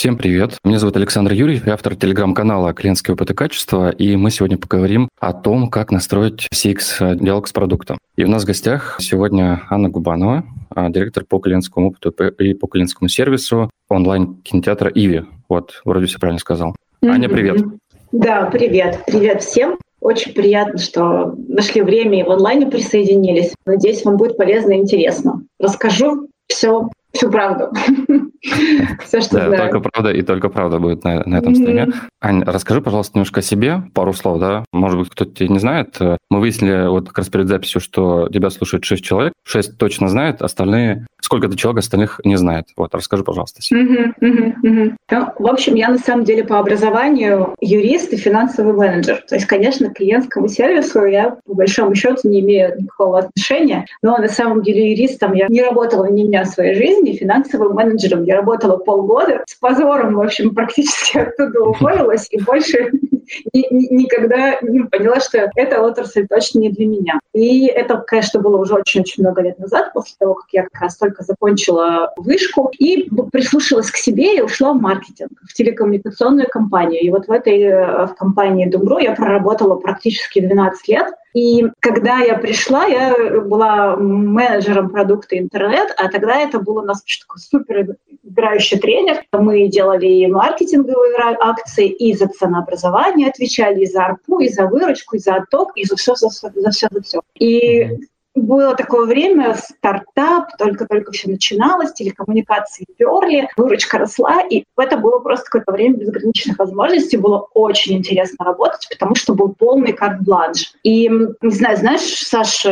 Всем привет. Меня зовут Александр Юрьев, я автор телеграм-канала «Клиентские опыты качества», и мы сегодня поговорим о том, как настроить CX-диалог с продуктом. И у нас в гостях сегодня Анна Губанова, а, директор по клиентскому опыту и по клиентскому сервису онлайн-кинотеатра «Иви». Вот, вроде все правильно сказал. Mm-hmm. Аня, привет. Да, привет. Привет всем. Очень приятно, что нашли время и в онлайне присоединились. Надеюсь, вам будет полезно и интересно. Расскажу все всю правду. Все, что да, знаю. Только правда и только правда будет на, на этом стриме. Mm-hmm. Ань, расскажи, пожалуйста, немножко о себе, пару слов, да? Может быть, кто-то тебя не знает. Мы выяснили вот как раз перед записью, что тебя слушает 6 человек. 6 точно знают, остальные... Сколько-то человек остальных не знает. Вот, расскажи, пожалуйста. Mm-hmm, mm-hmm, mm-hmm. Ну, в общем, я на самом деле по образованию юрист и финансовый менеджер. То есть, конечно, к клиентскому сервису я по большому счету не имею никакого отношения, но на самом деле юристом я не работала ни дня в своей жизни, финансовым менеджером. Я работала полгода, с позором, в общем, практически оттуда уволилась и больше никогда не поняла, что эта отрасль точно не для меня. И это, конечно, было уже очень-очень много лет назад, после того, как я как раз только закончила вышку и прислушалась к себе и ушла в маркетинг, в телекоммуникационную компанию. И вот в этой э, в компании Думру я проработала практически 12 лет. И когда я пришла, я была менеджером продукта интернет, а тогда это был у нас такой супер играющий тренер. Мы делали и маркетинговые акции, и за ценообразование отвечали, и за арпу, и за выручку, и за отток, и за все, за все, за все, за все. И было такое время, стартап, только-только все начиналось, телекоммуникации перли, выручка росла, и это было просто какое-то время безграничных возможностей, было очень интересно работать, потому что был полный карт-бланш. И, не знаю, знаешь, Саш, э,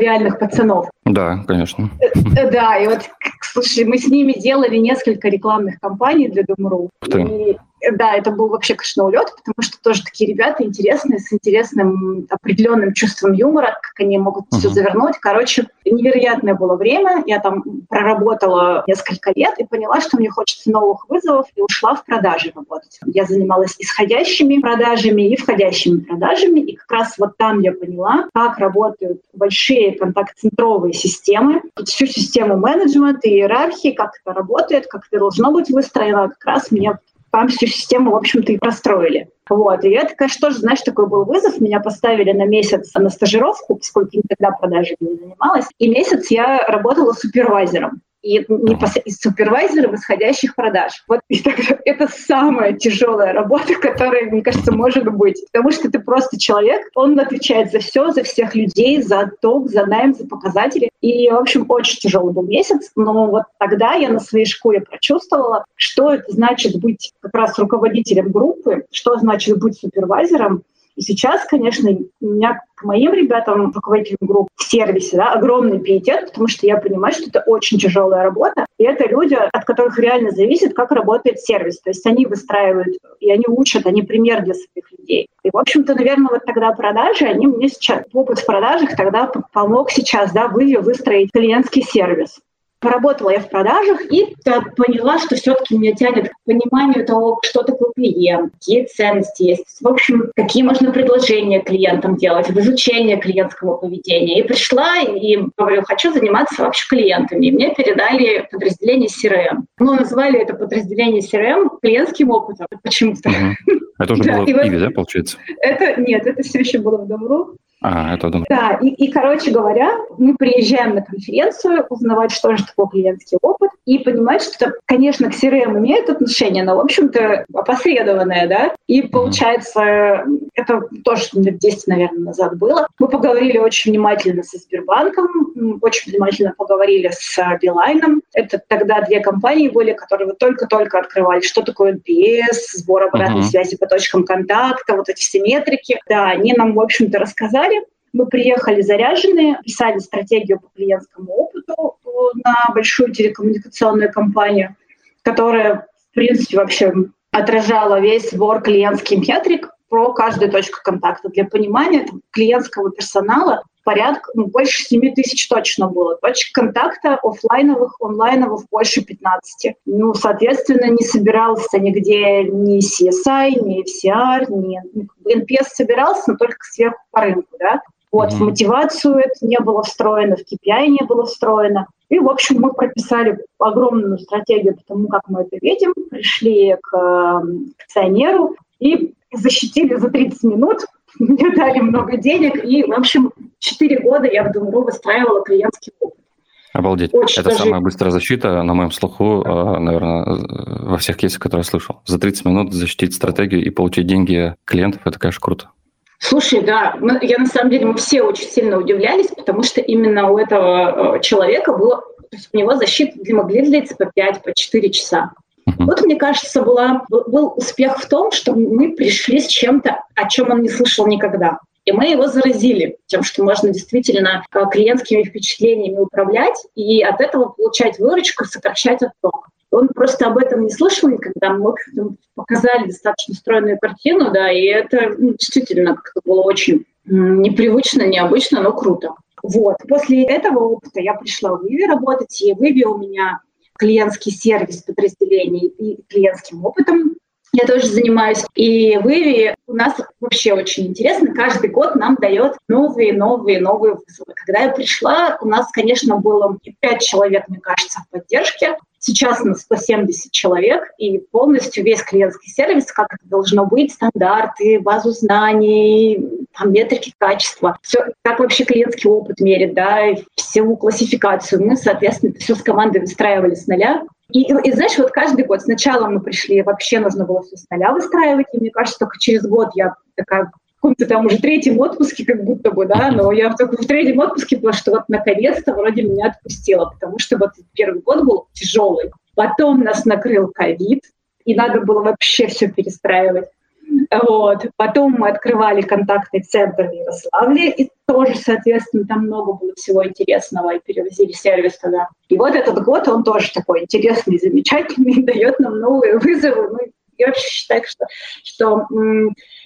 реальных пацанов? Да, конечно. Э, э, да, и вот, слушай, мы с ними делали несколько рекламных кампаний для Думру. И да, это был вообще, конечно, улет, потому что тоже такие ребята интересные, с интересным определенным чувством юмора, как они могут uh-huh. все завернуть. Короче, невероятное было время. Я там проработала несколько лет и поняла, что мне хочется новых вызовов, и ушла в продажи работать. Я занималась исходящими продажами и входящими продажами, и как раз вот там я поняла, как работают большие контакт-центровые системы, всю систему менеджмента и иерархии, как это работает, как это должно быть выстроено. Как раз меня там всю систему, в общем-то, и простроили. Вот. И это, конечно, тоже, знаешь, такой был вызов. Меня поставили на месяц на стажировку, поскольку никогда продажами не занималась. И месяц я работала супервайзером и непосредственно супервайзеры восходящих продаж. Вот и тогда это самая тяжелая работа, которая, мне кажется, может быть. Потому что ты просто человек, он отвечает за все, за всех людей, за отток, за найм, за показатели. И, в общем, очень тяжелый был месяц. Но вот тогда я на своей шкуре прочувствовала, что это значит быть как раз руководителем группы, что значит быть супервайзером, и сейчас, конечно, у меня к моим ребятам, руководителям групп в сервисе, да, огромный пиетет, потому что я понимаю, что это очень тяжелая работа, и это люди, от которых реально зависит, как работает сервис. То есть они выстраивают, и они учат, они пример для своих людей. И, в общем-то, наверное, вот тогда продажи, они мне сейчас, опыт в продажах тогда помог сейчас, да, вы выстроить клиентский сервис поработала я в продажах и поняла, что все-таки меня тянет к пониманию того, что такое клиент, какие ценности есть, в общем, какие можно предложения клиентам делать, в изучение клиентского поведения. И пришла и говорю, хочу заниматься вообще клиентами. И мне передали подразделение CRM. Ну, назвали это подразделение CRM клиентским опытом почему-то. Угу. Это уже было в Иви, да, получается? Это, нет, это все еще было в Домру. А, это думаю. Да, и, и, короче говоря, мы приезжаем на конференцию, узнавать, что же такое клиентский опыт, и понимать, что, конечно, к CRM имеет отношение, но, в общем-то, опосредованное, да, и получается, это тоже лет 10, наверное, назад было. Мы поговорили очень внимательно со Сбербанком, очень внимательно поговорили с Билайном. Это тогда две компании были, которые вот только-только открывали, что такое NPS, сбор обратной uh-huh. связи по точкам контакта, вот эти все метрики. Да, они нам, в общем-то, рассказали. Мы приехали заряженные, писали стратегию по клиентскому опыту на большую телекоммуникационную компанию, которая, в принципе, вообще отражала весь сбор клиентских метрик про каждую точку контакта. Для понимания там, клиентского персонала порядка, ну, больше 7 тысяч точно было. Точек контакта офлайновых, онлайновых больше 15. Ну, соответственно, не собирался нигде ни CSI, ни FCR, ни NPS собирался, но только сверху по рынку, да. Вот, mm-hmm. в мотивацию это не было встроено, в KPI не было встроено. И, в общем, мы прописали огромную стратегию по тому, как мы это видим, пришли к эм, акционеру и защитили за 30 минут, мне дали много денег, и, в общем, 4 года я в Думру выстраивала клиентский опыт. Обалдеть. Очень это даже... самая быстрая защита, на моем слуху, а, наверное, во всех кейсах, которые я слышал. За 30 минут защитить стратегию и получить деньги клиентов, это, конечно, круто. Слушай, да, мы, я на самом деле, мы все очень сильно удивлялись, потому что именно у этого э, человека было, то есть у него защита могли длиться по 5, по 4 часа. Вот, мне кажется, была, был успех в том, что мы пришли с чем-то, о чем он не слышал никогда. И мы его заразили тем, что можно действительно э, клиентскими впечатлениями управлять и от этого получать выручку, сокращать отток. Он просто об этом не слышал никогда. Мы показали достаточно стройную картину, да, и это ну, действительно как-то было очень непривычно, необычно, но круто. Вот. После этого опыта я пришла в Vivi работать, и Vivi у меня клиентский сервис подразделений и клиентским опытом я тоже занимаюсь. И в Иви у нас вообще очень интересно. Каждый год нам дает новые, новые, новые вызовы. Когда я пришла, у нас, конечно, было 5 человек, мне кажется, в поддержке. Сейчас у нас 170 человек, и полностью весь клиентский сервис, как это должно быть, стандарты, базу знаний, там, метрики качества, все, как вообще клиентский опыт мерит, да, всю классификацию. Мы, соответственно, все с командой выстраивали с нуля. И, и знаешь, вот каждый год сначала мы пришли, вообще нужно было все с нуля выстраивать, и мне кажется, только через год я такая каком-то там уже третьем отпуске, как будто бы, да, но я только в третьем отпуске поняла, что вот наконец-то вроде меня отпустило, потому что вот первый год был тяжелый. Потом нас накрыл ковид, и надо было вообще все перестраивать. Вот. Потом мы открывали контактный центр в Ярославле, и тоже, соответственно, там много было всего интересного, и перевозили сервис туда. И вот этот год, он тоже такой интересный, замечательный, дает нам новые вызовы. Мы я вообще считаю, что, что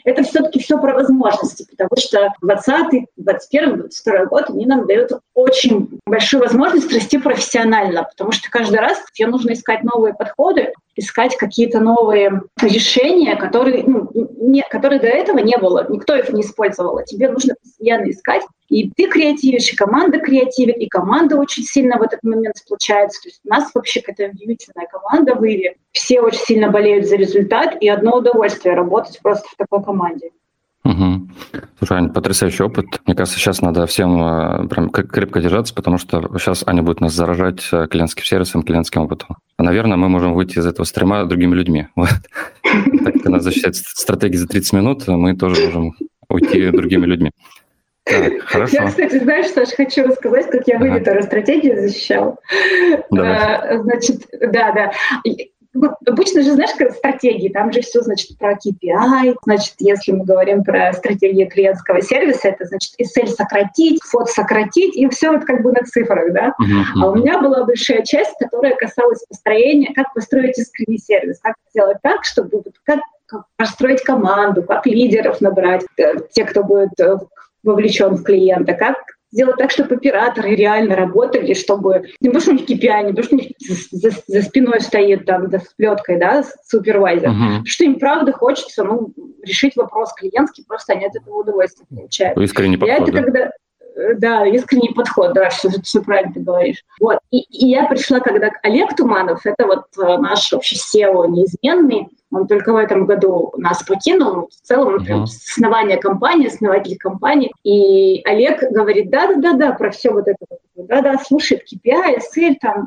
это все-таки все про возможности, потому что 20 21 22 год они нам дают очень большую возможность расти профессионально, потому что каждый раз тебе нужно искать новые подходы, искать какие-то новые решения, которые, ну, не, которые до этого не было, никто их не использовал. А тебе нужно постоянно искать и ты креативишь, и команда креативит, и команда очень сильно в этот момент сплочается. То есть у нас вообще какая-то удивительная команда в. Все очень сильно болеют за результат, и одно удовольствие работать просто в такой команде. Угу. Слушай, Аня, потрясающий опыт. Мне кажется, сейчас надо всем э, прям крепко держаться, потому что сейчас Аня будет нас заражать э, клиентским сервисом, клиентским опытом. А, наверное, мы можем выйти из этого стрима другими людьми. Вот. Так как она защищает стратегии за 30 минут, мы тоже можем уйти другими людьми. Так, хорошо. Я, кстати, знаешь, Саша, хочу рассказать, как я ага. выведора стратегию защищала. А, значит, да, да. Ну, обычно же, знаешь, как стратегии, там же все, значит, про KPI, значит, если мы говорим про стратегию клиентского сервиса, это, значит, SL сократить, фот сократить, и все вот как бы на цифрах, да. Uh-huh. А у меня была большая часть, которая касалась построения, как построить искренний сервис, как сделать так, чтобы как, как построить команду, как лидеров набрать, э, те, кто будет э, вовлечен в клиента, как сделать так, чтобы операторы реально работали, чтобы не потому что у них KPI, не потому что у них за, за спиной стоит там за сплеткой, да, супервайзер, uh-huh. что им правда хочется, ну, решить вопрос клиентский, просто они от этого удовольствие получают. Искренний подход, я это да? когда да, искренний подход, да, все, все правильно ты говоришь. Вот. И, и я пришла, когда Олег Туманов, это вот э, наш вообще SEO неизменный, он только в этом году нас покинул, в целом, например, uh-huh. основание компании, основатель компании. И Олег говорит, да-да-да-да, про все вот это. Да-да, слушает KPI, SL, там,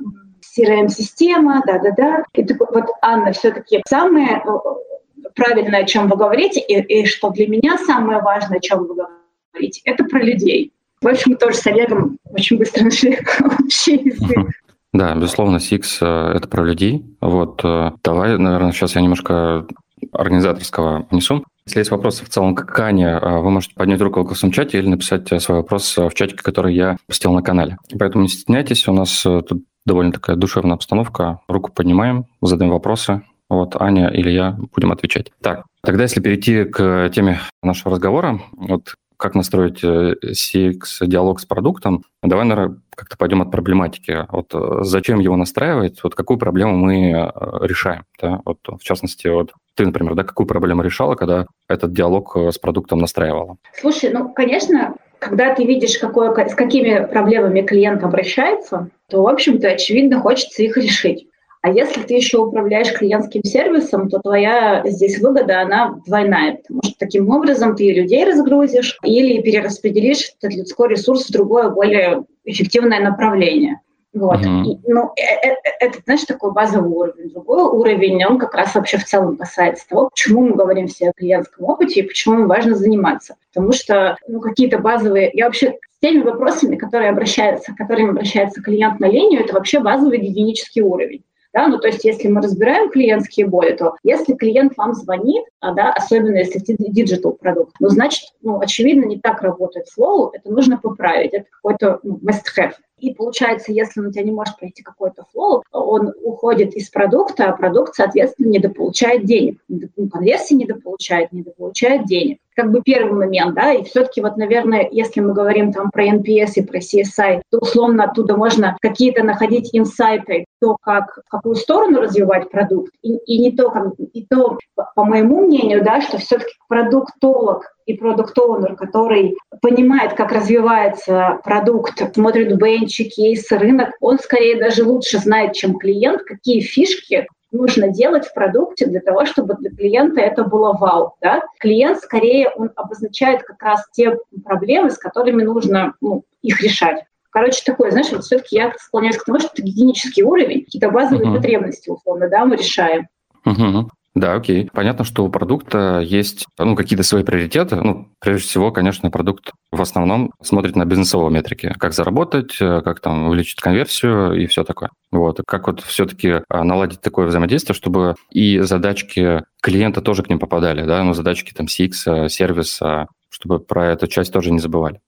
CRM-система, да-да-да. И такой, вот, Анна, все-таки самое э, правильное, о чем вы говорите, и, и что для меня самое важное, о чем вы говорите, это про людей. В общем, мы тоже с Олегом очень быстро нашли общий язык. Да, безусловно, Six э, — это про людей. Вот, э, давай, наверное, сейчас я немножко организаторского внесу. Если есть вопросы в целом к Ане, э, вы можете поднять руку в голосовом чате или написать свой вопрос в чатике, который я постил на канале. Поэтому не стесняйтесь, у нас тут довольно такая душевная обстановка. Руку поднимаем, задаем вопросы. Вот Аня или я будем отвечать. Так, тогда если перейти к теме нашего разговора, вот как настроить э, CX-диалог с продуктом, давай, наверное, как-то пойдем от проблематики. Вот э, зачем его настраивать, вот какую проблему мы э, решаем. Да? Вот, в частности, вот ты, например, да, какую проблему решала, когда этот диалог с продуктом настраивала? Слушай, ну, конечно, когда ты видишь, какое, с какими проблемами клиент обращается, то, в общем-то, очевидно, хочется их решить. А если ты еще управляешь клиентским сервисом, то твоя здесь выгода, она двойная, потому что таким образом ты людей разгрузишь или перераспределишь этот людской ресурс в другое, более эффективное направление. Вот. Mm-hmm. И, ну, это, э, это, знаешь, такой базовый уровень. Другой уровень, он как раз вообще в целом касается того, почему мы говорим все о клиентском опыте и почему им важно заниматься. Потому что ну, какие-то базовые... Я вообще с теми вопросами, которые обращаются, которыми обращается клиент на линию, это вообще базовый гигиенический уровень. Да? Ну, то есть если мы разбираем клиентские боли, то если клиент вам звонит, а, да, особенно если это digital продукт, ну, значит, ну, очевидно, не так работает flow, это нужно поправить, это какой-то ну, must-have. И получается, если у тебя не может пройти какой-то flow, он уходит из продукта, а продукт, соответственно, недополучает денег. Ну, конверсии недополучает, недополучает денег. Как бы первый момент, да, и все-таки вот, наверное, если мы говорим там про NPS и про CSI, то условно оттуда можно какие-то находить инсайты, то, как, в какую сторону развивать продукт, и, и не то, как, и то, по моему мнению, да, что все-таки продуктолог и продукт-оунер, который понимает, как развивается продукт, смотрит бенчи, кейсы, рынок, он скорее даже лучше знает, чем клиент, какие фишки нужно делать в продукте для того, чтобы для клиента это было вау. Да? Клиент скорее он обозначает как раз те проблемы, с которыми нужно ну, их решать. Короче, такое, знаешь, вот все-таки я склоняюсь к тому, что это гигиенический уровень, какие-то базовые uh-huh. потребности, условно, да, мы решаем. Uh-huh. Да, окей. Понятно, что у продукта есть ну, какие-то свои приоритеты. Ну, прежде всего, конечно, продукт в основном смотрит на бизнесовые метрики. Как заработать, э, как там увеличить конверсию и все такое. Вот. Как вот все-таки а, наладить такое взаимодействие, чтобы и задачки клиента тоже к ним попадали, да, ну, задачки там CX, сервиса, чтобы про эту часть тоже не забывали.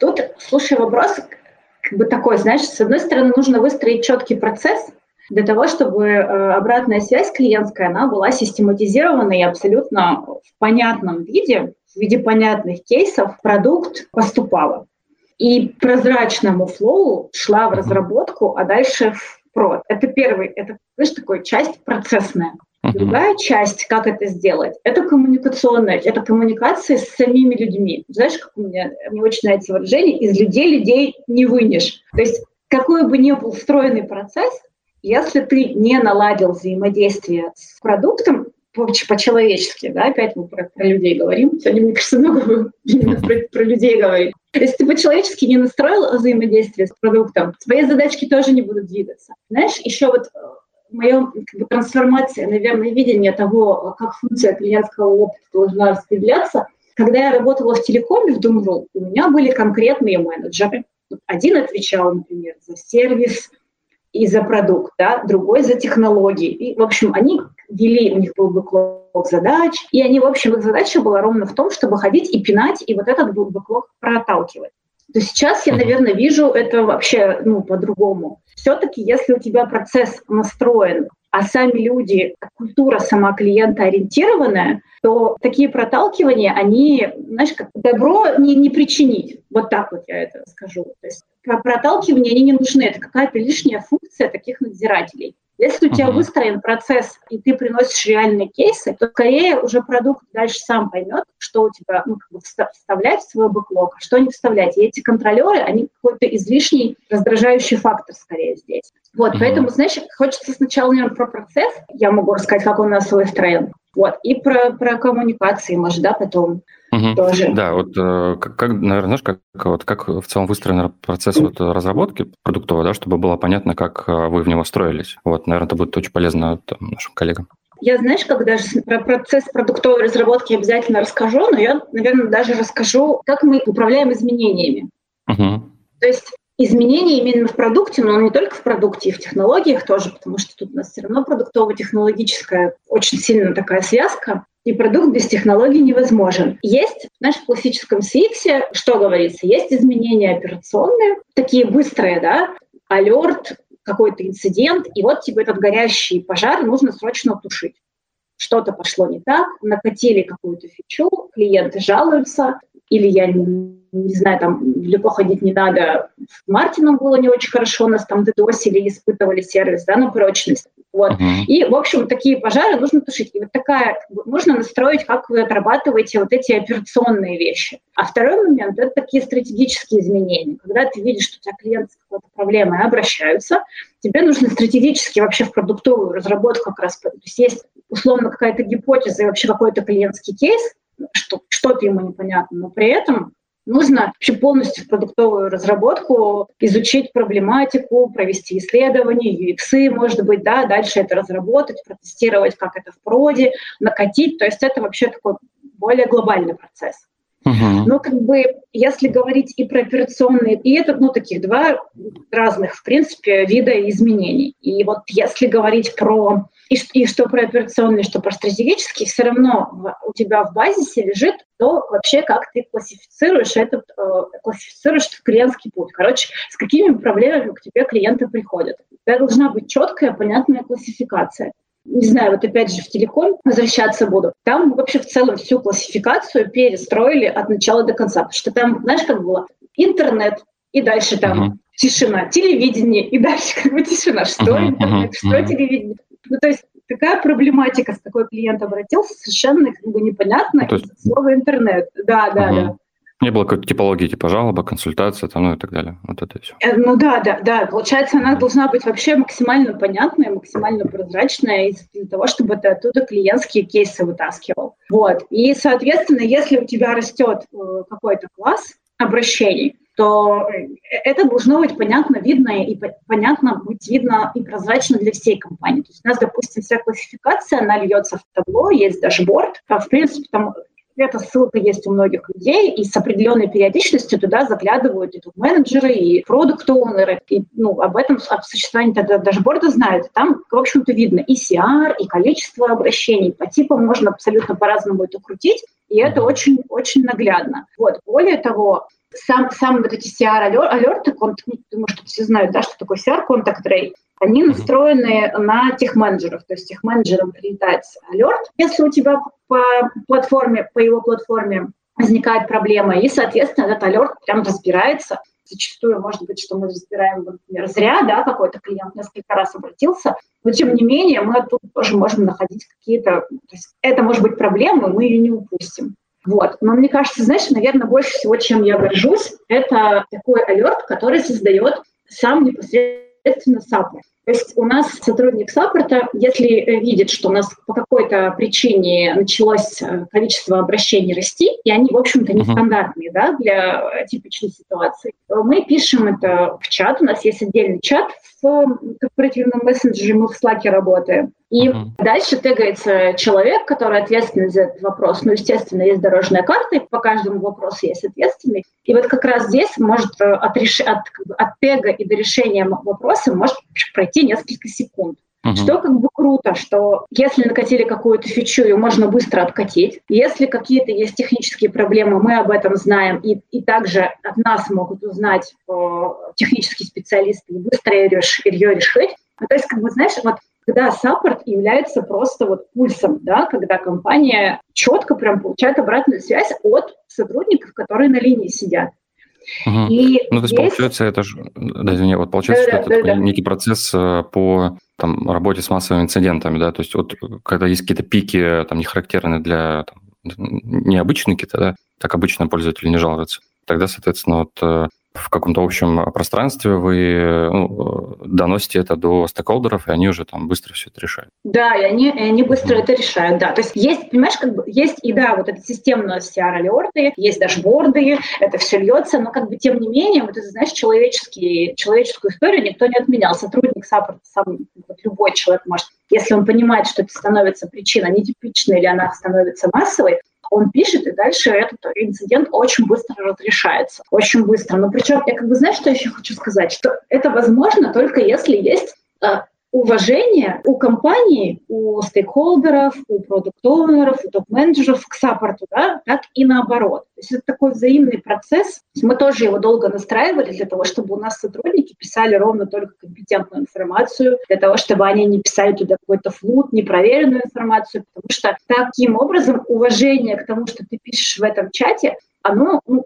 Тут, слушай, вопрос как бы такой, знаешь, с одной стороны, нужно выстроить четкий процесс, для того, чтобы э, обратная связь клиентская, она была систематизирована и абсолютно в понятном виде, в виде понятных кейсов продукт поступала. И прозрачному флоу шла в разработку, а дальше в прод. Это первый, это, знаешь, такой часть процессная. Другая часть, как это сделать, это коммуникационная, это коммуникация с самими людьми. Знаешь, как у меня, мне очень нравится выражение, из людей людей не вынешь. То есть какой бы ни был встроенный процесс, если ты не наладил взаимодействие с продуктом, по-человечески, да, опять мы про, про людей говорим, сегодня, мне кажется, много про, про людей говорим. Если ты по-человечески не настроил взаимодействие с продуктом, твои задачки тоже не будут двигаться. Знаешь, еще вот э, моя как бы, трансформация, наверное, видение того, как функция клиентского опыта должна распределяться, когда я работала в телекоме в Думру, у меня были конкретные менеджеры. Один отвечал, например, за сервис, и за продукт, да, другой за технологии. И, в общем, они вели, у них был бэклог задач, и они, в общем, их задача была ровно в том, чтобы ходить и пинать, и вот этот бэклог проталкивать. То сейчас я, наверное, вижу это вообще ну, по-другому. Все-таки, если у тебя процесс настроен а сами люди, культура сама клиента ориентированная, то такие проталкивания, они, знаешь, как добро не, не причинить. Вот так вот я это скажу. То есть проталкивания, они не нужны. Это какая-то лишняя функция таких надзирателей. Если у тебя uh-huh. выстроен процесс, и ты приносишь реальные кейсы, то скорее уже продукт дальше сам поймет, что у тебя ну, как бы вставлять в свой бэклог, а что не вставлять. И эти контролеры, они какой-то излишний раздражающий фактор скорее здесь. Вот, uh-huh. поэтому, знаешь, хочется сначала, наверное, про процесс. Я могу рассказать, как он у нас выстроен. Вот, и про, про коммуникации, может, да, потом. Угу. Тоже. Да, вот э, как, наверное, знаешь, как, вот, как в целом выстроен процесс вот разработки продуктовой, да, чтобы было понятно, как э, вы в него строились. Вот, наверное, это будет очень полезно там, нашим коллегам. Я, знаешь, как даже про процесс продуктовой разработки обязательно расскажу, но я, наверное, даже расскажу, как мы управляем изменениями. Угу. То есть изменения именно в продукте, но не только в продукте, и в технологиях тоже, потому что тут у нас все равно продуктово-технологическая очень сильная такая связка и продукт без технологий невозможен. Есть, в классическом CX, что говорится, есть изменения операционные, такие быстрые, да, алерт, какой-то инцидент, и вот тебе этот горящий пожар нужно срочно тушить. Что-то пошло не так, накатили какую-то фичу, клиенты жалуются, или я не, знаю, там далеко ходить не надо, с Мартином было не очень хорошо, нас там дедосили, испытывали сервис да, на прочность Вот. Uh-huh. И, в общем, такие пожары нужно тушить. И вот такая, нужно настроить, как вы отрабатываете вот эти операционные вещи. А второй момент – это такие стратегические изменения. Когда ты видишь, что у тебя клиент с какой-то проблемой обращаются, тебе нужно стратегически вообще в продуктовую разработку как раз, то есть есть условно какая-то гипотеза и вообще какой-то клиентский кейс, что что-то ему непонятно, но при этом Нужно вообще полностью в продуктовую разработку изучить проблематику, провести исследования, UX, может быть, да, дальше это разработать, протестировать, как это в проде, накатить. То есть это вообще такой более глобальный процесс. Uh-huh. Но как бы, если говорить и про операционные, и это, ну, таких два разных, в принципе, вида изменений. И вот если говорить про и, и что про операционные, что про стратегические, все равно у тебя в базисе лежит то вообще, как ты классифицируешь этот, э, классифицируешь клиентский путь. Короче, с какими проблемами к тебе клиенты приходят. У тебя должна быть четкая, понятная классификация не знаю, вот опять же в телеком возвращаться буду, там вообще в целом всю классификацию перестроили от начала до конца, потому что там, знаешь, как было, интернет, и дальше там uh-huh. тишина, телевидение, и дальше как бы тишина, что uh-huh, интернет, uh-huh, что телевидение. Ну, то есть такая проблематика, с какой клиент обратился, совершенно как бы непонятно ну, есть... слово интернет. Да, да, uh-huh. да. Не было какой-то типологии, типа жалоба, консультация, там, ну и так далее. Вот это все. Э, ну да, да, да. Получается, она должна быть вообще максимально понятная, максимально прозрачная для того, чтобы ты оттуда клиентские кейсы вытаскивал. Вот. И, соответственно, если у тебя растет э, какой-то класс обращений, то э, это должно быть понятно, видно и понятно быть видно и прозрачно для всей компании. То есть у нас, допустим, вся классификация, она льется в табло, есть дашборд. А в принципе, там эта ссылка есть у многих людей, и с определенной периодичностью туда заглядывают и менеджеры, и продукт-оунеры, и ну, об этом, об существовании тогда дашборда знают. Там, в общем-то, видно и CR, и количество обращений. По типам можно абсолютно по-разному это крутить, и это очень-очень наглядно. Вот. Более того, сам, сам вот эти CR-алерты, думаю, что все знают, да, что такое CR-контакт рейт, они настроены на тех-менеджеров, то есть тех-менеджерам прилетает алерт, если у тебя по платформе, по его платформе возникает проблема, и, соответственно, этот алерт прям разбирается. Зачастую, может быть, что мы разбираем, например, зря, да, какой-то клиент несколько раз обратился, но, тем не менее, мы оттуда тоже можем находить какие-то... То есть это может быть проблема, мы ее не упустим. Вот. Но мне кажется, знаешь, наверное, больше всего, чем я горжусь, это такой алерт, который создает сам непосредственно саппорт. То есть у нас сотрудник саппорта, если видит, что у нас по какой-то причине началось э, количество обращений расти, и они, в общем-то, нестандартные да, для типичной ситуации, мы пишем это в чат. У нас есть отдельный чат в корпоративном мессенджере, мы в Slack работаем. И uh-huh. дальше тегается человек, который ответственный за этот вопрос. Ну, естественно, есть дорожная карта, и по каждому вопросу есть ответственный. И вот как раз здесь может э, от, реш... от, от тега и до решения вопроса может пройти несколько секунд. Uh-huh. Что как бы круто, что если накатили какую-то фичу, ее можно быстро откатить. Если какие-то есть технические проблемы, мы об этом знаем, и, и также от нас могут узнать э, технические специалисты и быстро ее, ее решить. Ну, то есть, как бы, знаешь, вот когда саппорт является просто вот пульсом, да, когда компания четко прям получает обратную связь от сотрудников, которые на линии сидят. Угу. И ну, то есть, есть, получается, это же, да, извини, вот получается, да, что да, это да, такой да. некий процесс э, по там, работе с массовыми инцидентами, да, то есть вот когда есть какие-то пики, там, не характерные для там, необычные какие-то, да, так обычно пользователи не жалуются, тогда, соответственно, вот э, в каком-то общем пространстве вы ну, доносите это до стейкхолдеров, и они уже там быстро все это решают. Да, и они, и они быстро mm-hmm. это решают, да. То есть есть, понимаешь, как бы есть и да, вот это системные CR-алерты, есть дашборды, это все льется, но как бы тем не менее, вот это, знаешь, человеческий, человеческую историю никто не отменял. Сотрудник саппорта, сам, вот любой человек может, если он понимает, что это становится причина нетипичной или она становится массовой, он пишет, и дальше этот инцидент очень быстро разрешается. Очень быстро. Но причем, я как бы, знаешь, что еще хочу сказать? Что это возможно только если есть э, уважение у компании, у стейкхолдеров, у продукт-оунеров, у топ-менеджеров к саппорту, да, так и наоборот. То есть это такой взаимный процесс. Мы тоже его долго настраивали для того, чтобы у нас сотрудники писали ровно только компетентную информацию, для того, чтобы они не писали туда какой-то флут, непроверенную информацию, потому что таким образом уважение к тому, что ты пишешь в этом чате, оно ну,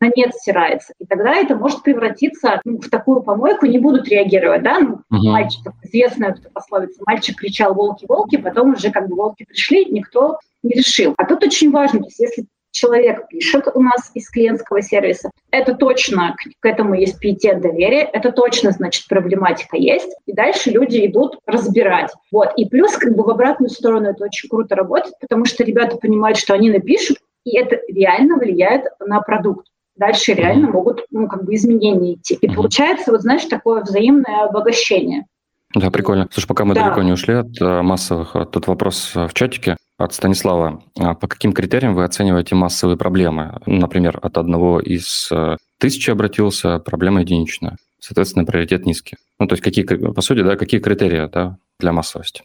на нет стирается. И тогда это может превратиться ну, в такую помойку, не будут реагировать, да, ну, угу. мальчик, известная пословица, мальчик кричал «волки, волки», потом уже как бы волки пришли, никто не решил. А тут очень важно, то есть если человек пишет у нас из клиентского сервиса, это точно, к этому есть пиетет доверия, это точно, значит, проблематика есть, и дальше люди идут разбирать. Вот. И плюс, как бы в обратную сторону это очень круто работает, потому что ребята понимают, что они напишут, и это реально влияет на продукт. Дальше реально могут ну, как бы изменения идти. И получается, вот знаешь, такое взаимное обогащение. Да, прикольно. Слушай, пока мы да. далеко не ушли от э, массовых, тут вопрос э, в чатике от Станислава. А по каким критериям вы оцениваете массовые проблемы? Например, от одного из э, тысячи обратился, проблема единичная. Соответственно, приоритет низкий. Ну, то есть, какие, по сути, да, какие критерии да, для массовости?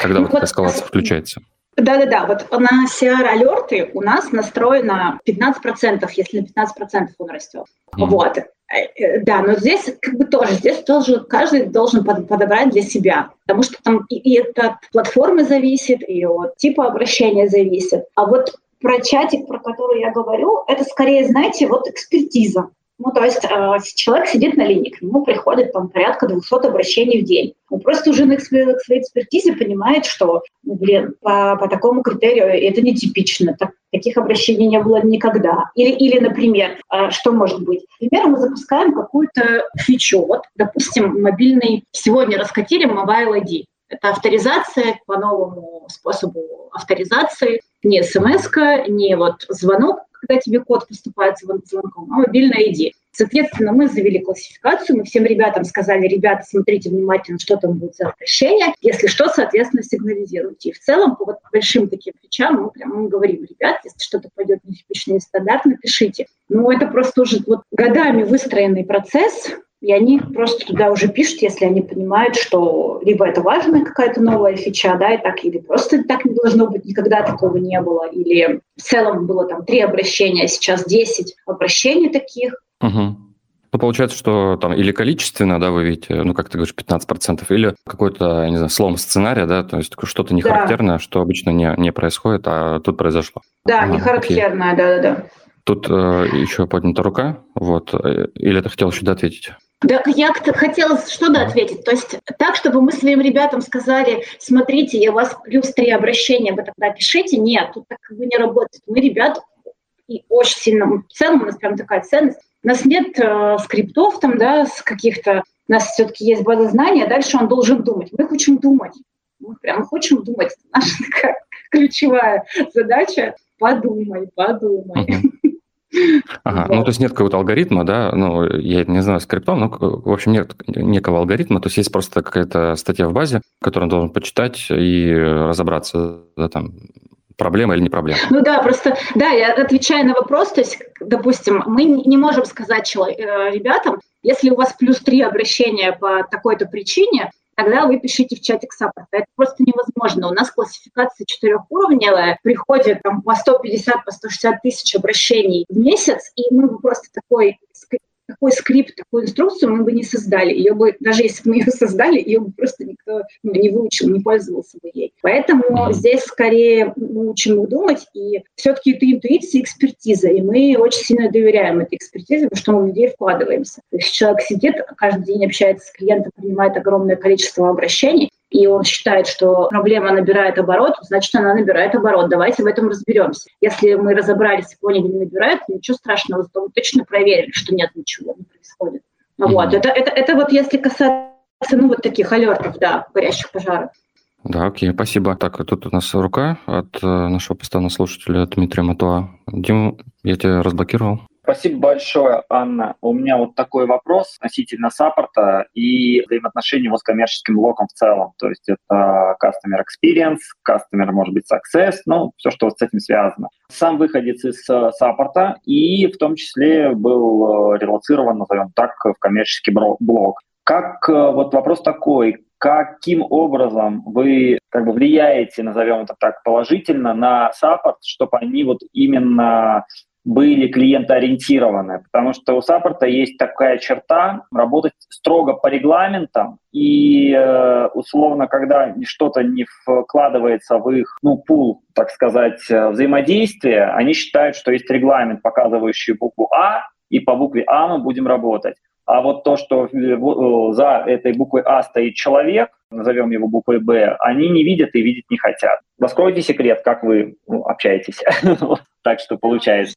Когда ну, вот, вот эскалация включается? Да-да-да, вот на CR-алерты у нас настроено 15%, если на 15% он растет. Mm. Вот. Э, да, но здесь как бы тоже, здесь тоже каждый должен подобрать для себя, потому что там и, и от платформы зависит, и от типа обращения зависит. А вот про чатик, про который я говорю, это скорее, знаете, вот экспертиза. Ну, то есть э, человек сидит на линии, к нему приходит там порядка 200 обращений в день. Он просто уже на своей экспертизе понимает, что, ну, блин, по, по такому критерию это нетипично, так, таких обращений не было никогда. Или, или например, э, что может быть? Например, мы запускаем какую-то фичу. Вот, допустим, мобильный, сегодня раскатили Mobile ID. Это авторизация по новому способу авторизации. Не смс не вот звонок, когда тебе код поступает звонком, а мобильная ID. Соответственно, мы завели классификацию, мы всем ребятам сказали, ребята, смотрите внимательно, что там будет за решение. Если что, соответственно, сигнализируйте. И в целом по вот большим таким фичам мы прямо говорим, ребят, если что-то пойдет нетипичный стандарт, напишите. Ну, это просто уже вот годами выстроенный процесс, и они просто туда уже пишут, если они понимают, что либо это важная какая-то новая фича, да, и так, или просто так не должно быть, никогда такого не было, или в целом было там три обращения, а сейчас 10 обращений таких. Угу. Ну, получается, что там или количественно, да, вы видите, ну, как ты говоришь, 15%, или какой-то, я не знаю, слом сценария, да, то есть что-то нехарактерное, да. что обычно не, не происходит, а тут произошло. Да, ага, нехарактерное, да-да-да. Тут э, еще поднята рука, вот, э, или ты хотел еще ответить? Да, я хотела что-то ответить. То есть так, чтобы мы своим ребятам сказали, смотрите, я у вас плюс три обращения, вы тогда пишите. Нет, тут так как бы не работает. Мы ребят и очень сильно, в целом у нас прям такая ценность. У нас нет э, скриптов там, да, с каких-то, у нас все-таки есть база знаний, а дальше он должен думать. Мы хотим думать. Мы прям хотим думать. Это наша такая ключевая задача. Подумай, подумай. Ага, ну то есть нет какого-то алгоритма, да, ну я не знаю скриптом, но в общем нет некого алгоритма, то есть есть просто какая-то статья в базе, которую он должен почитать и разобраться, да, там, проблема или не проблема. Ну да, просто, да, я отвечаю на вопрос, то есть, допустим, мы не можем сказать человек, э, ребятам, если у вас плюс три обращения по такой-то причине, тогда вы пишите в чатик саппорта. Это просто невозможно. У нас классификация четырехуровневая, приходит там по 150, по 160 тысяч обращений в месяц, и мы просто такой такой скрипт, такую инструкцию мы бы не создали. Ее бы, даже если бы мы ее создали, ее бы просто никто ну, не выучил, не пользовался бы ей. Поэтому здесь скорее мы учим их думать, и все-таки это интуиция и экспертиза, и мы очень сильно доверяем этой экспертизе, потому что мы в людей вкладываемся. То есть человек сидит, каждый день общается с клиентом, принимает огромное количество обращений, и он считает, что проблема набирает оборот, значит, она набирает оборот. Давайте в этом разберемся. Если мы разобрались и поняли, не набирает, ничего страшного, зато мы точно проверили, что нет, ничего не происходит. Mm-hmm. Вот. Это, это, это вот если касаться ну, вот таких алертов, да, горящих пожаров. Да, окей, спасибо. Так, тут у нас рука от э, нашего постоянного слушателя Дмитрия Матуа. Дим, я тебя разблокировал. Спасибо большое, Анна. У меня вот такой вопрос относительно саппорта и взаимоотношений его с коммерческим блоком в целом. То есть это customer experience, customer, может быть, success, ну, все, что с этим связано. Сам выходец из э, саппорта и в том числе был э, релацирован, назовем так, в коммерческий блок. Как э, вот вопрос такой, каким образом вы как бы влияете, назовем это так, положительно на саппорт, чтобы они вот именно были клиентоориентированы, потому что у саппорта есть такая черта работать строго по регламентам, и э, условно, когда что-то не вкладывается в их ну, пул, так сказать, э, взаимодействия, они считают, что есть регламент, показывающий букву А, и по букве А мы будем работать. А вот то, что за этой буквой А стоит человек, назовем его буквой Б, они не видят и видеть не хотят. Раскройте секрет, как вы ну, общаетесь. Так что получается.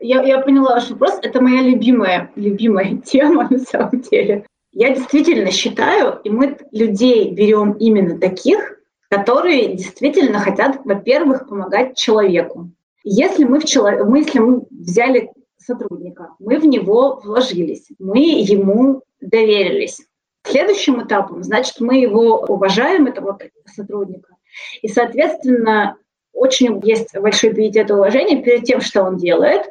Я, я поняла ваш вопрос. Это моя любимая, любимая тема на самом деле. Я действительно считаю, и мы людей берем именно таких, которые действительно хотят, во-первых, помогать человеку. Если мы, в чело... мы, если мы взяли сотрудника. Мы в него вложились, мы ему доверились. Следующим этапом, значит, мы его уважаем, этого сотрудника. И, соответственно, очень есть большой пиетет и уважение перед тем, что он делает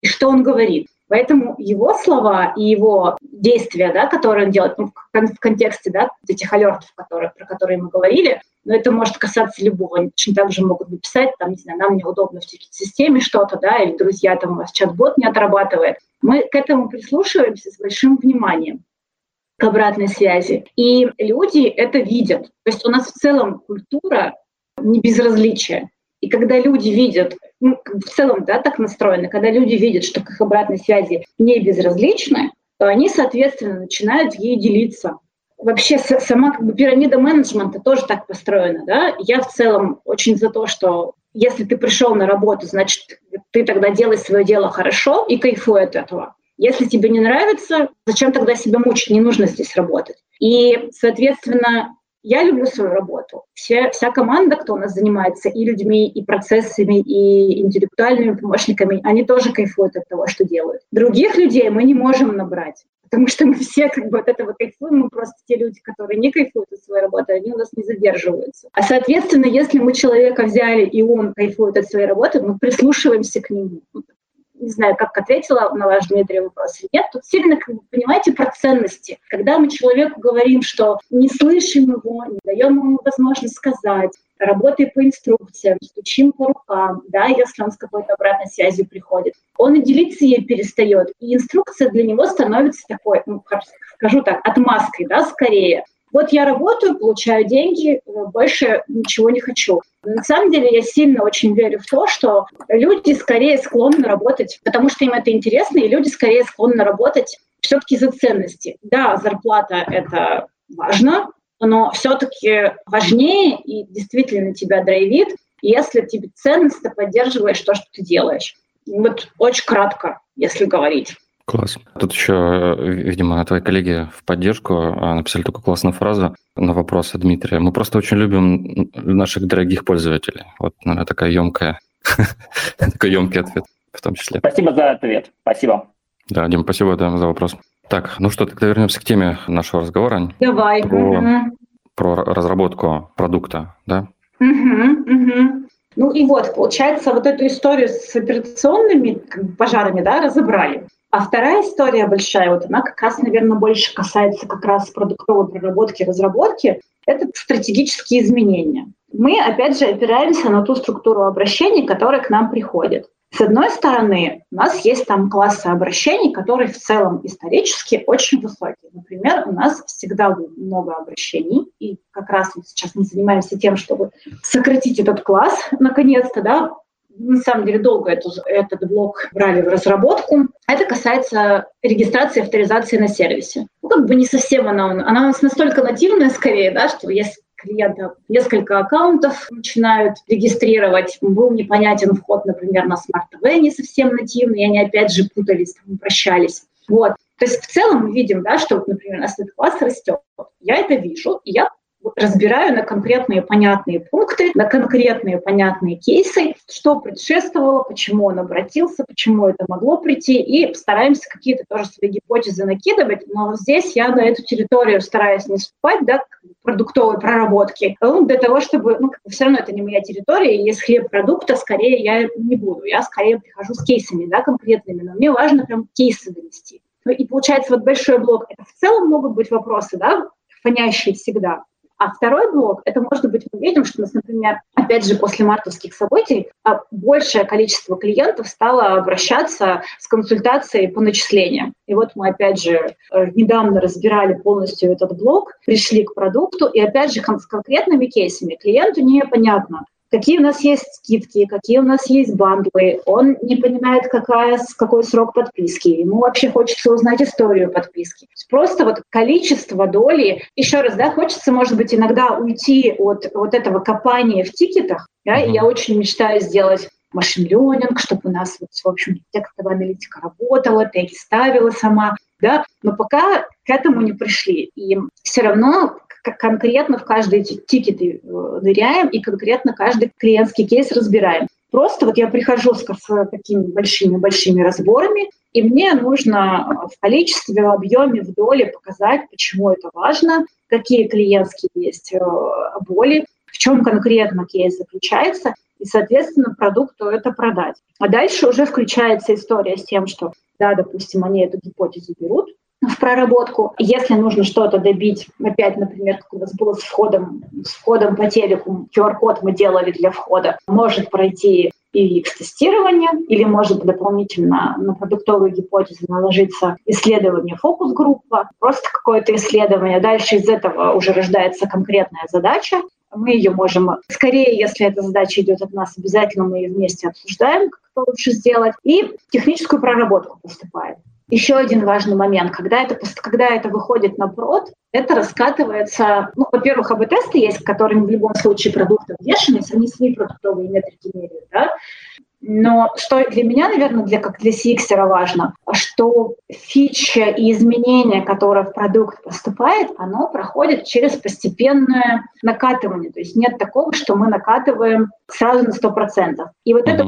и что он говорит. Поэтому его слова и его действия, да, которые он делает ну, в контексте да, этих алертов, которые, про которые мы говорили, но это может касаться любого. Они точно так же могут написать, там, не знаю, нам неудобно в системе что-то, да, или друзья, там у вас чат-бот не отрабатывает. Мы к этому прислушиваемся с большим вниманием к обратной связи. И люди это видят. То есть у нас в целом культура не безразличия. И когда люди видят, ну, в целом, да, так настроены, когда люди видят, что к их обратной связи не безразличны, то они, соответственно, начинают ей делиться. Вообще сама как бы, пирамида менеджмента тоже так построена. Да? Я в целом очень за то, что если ты пришел на работу, значит, ты тогда делай свое дело хорошо и кайфуй от этого. Если тебе не нравится, зачем тогда себя мучить? Не нужно здесь работать. И, соответственно, я люблю свою работу. Все, вся команда, кто у нас занимается и людьми, и процессами, и интеллектуальными помощниками, они тоже кайфуют от того, что делают. Других людей мы не можем набрать, потому что мы все как бы от этого кайфуем, мы просто те люди, которые не кайфуют от своей работы, они у нас не задерживаются. А соответственно, если мы человека взяли, и он кайфует от своей работы, мы прислушиваемся к нему не знаю, как ответила на ваш, Дмитрий, вопрос или нет, тут сильно, как бы, понимаете, про ценности. Когда мы человеку говорим, что не слышим его, не даем ему возможность сказать, работай по инструкциям, стучим по рукам, да, если он с какой-то обратной связью приходит. Он и делиться ей перестает, и инструкция для него становится такой, ну, скажу так, отмазкой, да, скорее. Вот я работаю, получаю деньги, больше ничего не хочу. На самом деле я сильно очень верю в то, что люди скорее склонны работать, потому что им это интересно, и люди скорее склонны работать все-таки за ценности. Да, зарплата — это важно, но все-таки важнее и действительно тебя драйвит, если тебе ценность, ты поддерживаешь то, что ты делаешь. Вот очень кратко, если говорить. Класс. Тут еще, видимо, твои коллеги в поддержку а, написали такую классную фразу на вопрос Дмитрия. Мы просто очень любим наших дорогих пользователей. Вот, наверное, такая емкая, такой емкий ответ в том числе. Спасибо за ответ. Спасибо. Да, Дим, спасибо да, за вопрос. Так, ну что, тогда вернемся к теме нашего разговора. Давай. Про, угу. про разработку продукта, да? Угу, угу. Ну и вот, получается, вот эту историю с операционными пожарами да, разобрали. А вторая история большая, вот она как раз, наверное, больше касается как раз продуктовой проработки, разработки, это стратегические изменения. Мы, опять же, опираемся на ту структуру обращений, которая к нам приходит. С одной стороны, у нас есть там классы обращений, которые в целом исторически очень высокие. Например, у нас всегда было много обращений, и как раз вот сейчас мы занимаемся тем, чтобы сократить этот класс, наконец-то, да, на самом деле долго эту, этот блок брали в разработку. Это касается регистрации и авторизации на сервисе. Ну, как бы не совсем она, она у нас настолько нативная скорее, да, что если клиента несколько аккаунтов начинают регистрировать. Был непонятен вход, например, на Smart TV не совсем нативный, и они опять же путались, там, прощались. Вот. То есть в целом мы видим, да, что, например, у нас этот класс растет. Я это вижу, и я разбираю на конкретные понятные пункты, на конкретные понятные кейсы, что предшествовало, почему он обратился, почему это могло прийти, и стараемся какие-то тоже свои гипотезы накидывать, но здесь я на эту территорию стараюсь не вступать, да, продуктовой проработки, ну, для того, чтобы, ну, все равно это не моя территория, и есть хлеб продукта, скорее я не буду, я скорее прихожу с кейсами, да, конкретными, но мне важно прям кейсы донести. И получается вот большой блок, это в целом могут быть вопросы, да, фонящие всегда, А второй блок, это может быть, мы видим, что например, опять же, после мартовских событий а, большее количество клиентов стало обращаться с консультацией по начислениям. И вот мы, опять же, э, недавно разбирали полностью этот блок, пришли к продукту, и опять же, с конкретными кейсами клиенту непонятно, какие у нас есть скидки, какие у нас есть бандлы. Он не понимает, какая, какой срок подписки. Ему вообще хочется узнать историю подписки. Просто вот количество доли. Еще раз, да, хочется, может быть, иногда уйти от вот этого копания в тикетах. Да, mm-hmm. я очень мечтаю сделать машин ленинг, чтобы у нас, вот, в общем, текстовая аналитика работала, теги ставила сама, да, но пока к этому не пришли. И все равно конкретно в каждый тикеты э, ныряем и конкретно каждый клиентский кейс разбираем. Просто вот я прихожу с, такими большими-большими разборами, и мне нужно в количестве, в объеме, в доле показать, почему это важно, какие клиентские есть э, боли, чем конкретно кейс заключается, и, соответственно, продукту это продать. А дальше уже включается история с тем, что, да, допустим, они эту гипотезу берут, в проработку. Если нужно что-то добить, опять, например, как у нас было с входом, с входом по телеку, QR-код мы делали для входа, может пройти UX-тестирование, или может дополнительно на продуктовую гипотезу наложиться исследование фокус-группа, просто какое-то исследование. Дальше из этого уже рождается конкретная задача, мы ее можем, скорее, если эта задача идет от нас, обязательно мы ее вместе обсуждаем, как это лучше сделать, и техническую проработку поступает. Еще один важный момент, когда это, когда это выходит на прод, это раскатывается, ну, во-первых, АБ-тесты есть, которыми в любом случае продукты вешались, они свои продуктовые метрики меряют, да, но что для меня, наверное, для, как для CX важно, что фича и изменения, которые в продукт поступает, оно проходит через постепенное накатывание. То есть нет такого, что мы накатываем сразу на 100%. И вот это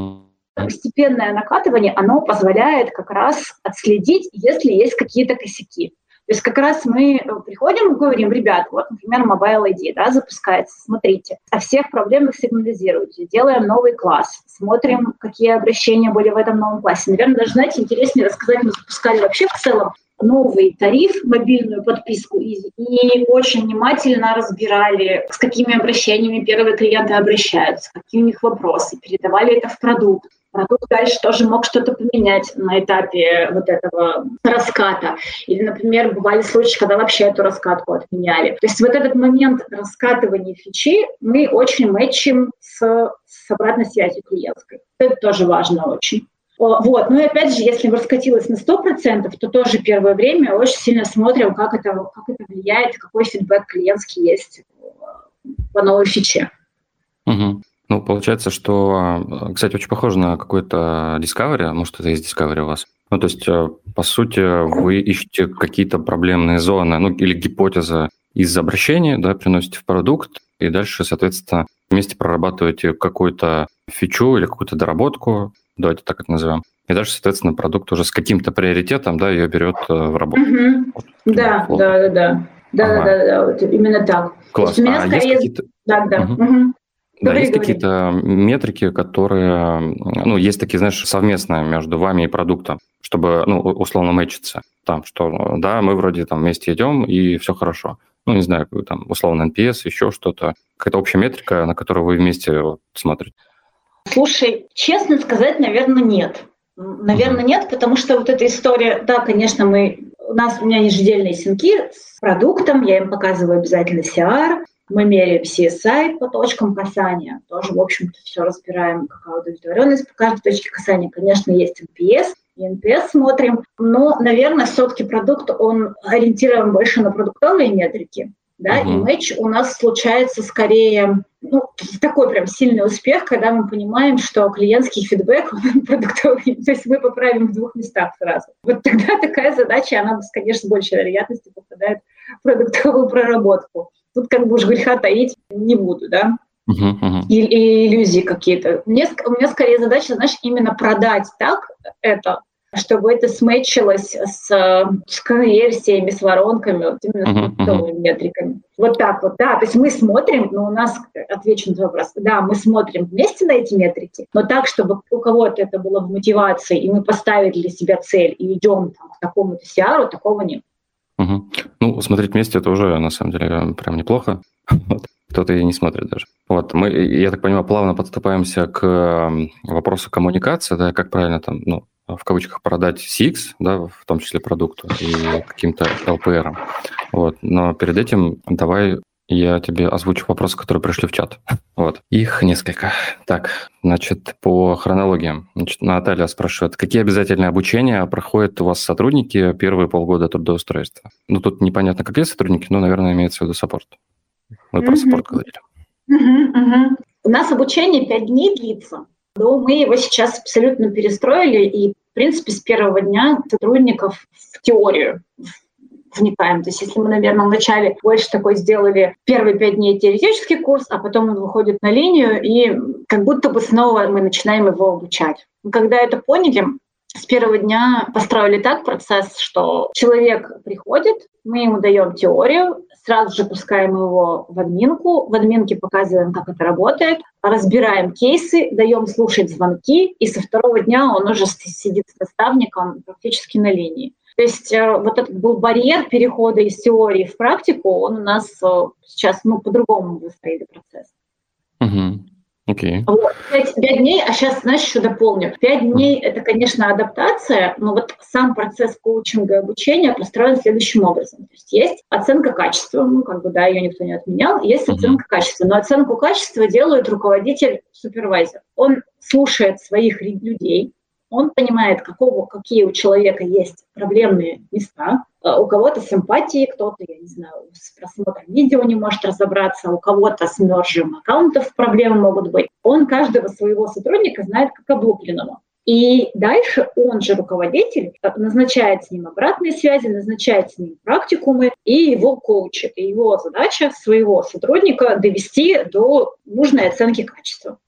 постепенное накатывание, оно позволяет как раз отследить, если есть какие-то косяки. То есть как раз мы э, приходим и говорим, ребят, вот, например, Mobile ID да, запускается, смотрите, о всех проблемах сигнализируйте, делаем новый класс, смотрим, какие обращения были в этом новом классе. Наверное, даже, знаете, интереснее рассказать, мы запускали вообще в целом новый тариф, мобильную подписку, и, и очень внимательно разбирали, с какими обращениями первые клиенты обращаются, какие у них вопросы, передавали это в продукт. Продукт дальше тоже мог что-то поменять на этапе вот этого раската. Или, например, бывали случаи, когда вообще эту раскатку отменяли. То есть вот этот момент раскатывания фичи мы очень мэчим с, с обратной связью клиентской. Это тоже важно очень. Вот. Ну и опять же, если раскатилось на 100%, то тоже первое время очень сильно смотрим, как это, как это влияет, какой фидбэк клиентский есть по новой фиче. Угу. Ну, получается, что, кстати, очень похоже на какой-то Discovery, может, это есть Discovery у вас. Ну, то есть, э, по сути, вы ищете какие-то проблемные зоны, ну, или гипотезы из обращения, да, приносите в продукт, и дальше, соответственно, вместе прорабатываете какую-то фичу или какую-то доработку, давайте так это назовем, и дальше, соответственно, продукт уже с каким-то приоритетом, да, ее берет э, в работу. Угу. Вот, да, да, да, да. Да, ага. да, да, да, вот именно так. Класс. у меня а скорее... есть Да, да. Угу. Угу. Да, говори, есть какие-то метрики, которые, ну, есть такие, знаешь, совместные между вами и продуктом, чтобы, ну, условно мэчиться. Там, что, да, мы вроде там вместе идем, и все хорошо. Ну, не знаю, там, условно, NPS, еще что-то. Какая-то общая метрика, на которую вы вместе вот, смотрите. Слушай, честно сказать, наверное, нет. Наверное, нет, потому что вот эта история, да, конечно, мы, у нас, у меня ежедневные синки с продуктом, я им показываю обязательно CR, мы меряем CSI по точкам касания, тоже, в общем-то, все разбираем, какая удовлетворенность по каждой точке касания. Конечно, есть NPS, и NPS смотрим, но, наверное, все-таки продукт, он ориентирован больше на продуктовые метрики, да, uh-huh. и матч у нас случается скорее, ну, такой прям сильный успех, когда мы понимаем, что клиентский фидбэк продуктовый, то есть мы поправим в двух местах сразу. Вот тогда такая задача, она, конечно, с большей вероятностью попадает в продуктовую проработку. Тут как бы уж греха таить не буду, да. Uh-huh, uh-huh. И, и иллюзии какие-то. Мне, у меня скорее задача, знаешь, именно продать так это, чтобы это смечилось с, с конверсиями, с воронками, вот именно uh-huh, uh-huh. метриками. Вот так вот, да. То есть мы смотрим, но у нас, отвечу на твой вопрос, да, мы смотрим вместе на эти метрики, но так, чтобы у кого-то это было в мотивации, и мы поставили для себя цель и идем там, к такому-то CR, такого нет. Угу. Ну, смотреть вместе это уже, на самом деле, прям неплохо. Вот. Кто-то и не смотрит даже. Вот, мы, я так понимаю, плавно подступаемся к вопросу коммуникации, да, как правильно там, ну, в кавычках продать CX, да, в том числе продукту и каким-то LPR. Вот. Но перед этим давай я тебе озвучу вопросы, которые пришли в чат. Вот. Их несколько. Так, значит, по хронологии. Значит, Наталья спрашивает, какие обязательные обучения проходят у вас сотрудники первые полгода трудоустройства? Ну, тут непонятно, какие сотрудники, но, наверное, имеется в виду саппорт. Мы про саппорт говорили. У нас обучение 5 дней длится. Но мы его сейчас абсолютно перестроили, и, в принципе, с первого дня сотрудников в теорию, вникаем. То есть если мы, наверное, вначале больше такой сделали первые пять дней теоретический курс, а потом он выходит на линию, и как будто бы снова мы начинаем его обучать. Когда это поняли, с первого дня построили так процесс, что человек приходит, мы ему даем теорию, сразу же пускаем его в админку, в админке показываем, как это работает, разбираем кейсы, даем слушать звонки, и со второго дня он уже сидит с наставником практически на линии. То есть э, вот этот был барьер перехода из теории в практику, он у нас э, сейчас ну, по-другому выстроили процесс. Угу. Окей. Вот, пять, пять дней, а сейчас, знаешь, еще дополню. Пять дней – это, конечно, адаптация, но вот сам процесс коучинга и обучения построен следующим образом. То есть есть оценка качества, ну, как бы, да, ее никто не отменял, есть оценка качества, но оценку качества делает руководитель-супервайзер. Он слушает своих людей, он понимает, какого, какие у человека есть проблемные места. Э, у кого-то с эмпатией, кто-то, я не знаю, с просмотром видео не может разобраться, у кого-то с мержем аккаунтов проблемы могут быть. Он каждого своего сотрудника знает как облупленного. И дальше он же руководитель э, назначает с ним обратные связи, назначает с ним практикумы и его коучит. И его задача своего сотрудника довести до нужной оценки качества.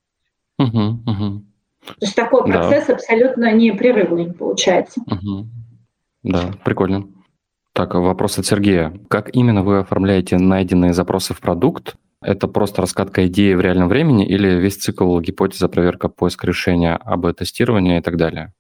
Uh-huh, uh-huh. То есть такой процесс да. абсолютно непрерывный получается. Угу. Да, прикольно. Так, вопрос от Сергея. Как именно вы оформляете найденные запросы в продукт? Это просто раскатка идеи в реальном времени или весь цикл гипотеза, проверка, поиск решения, АБ-тестирование и так далее?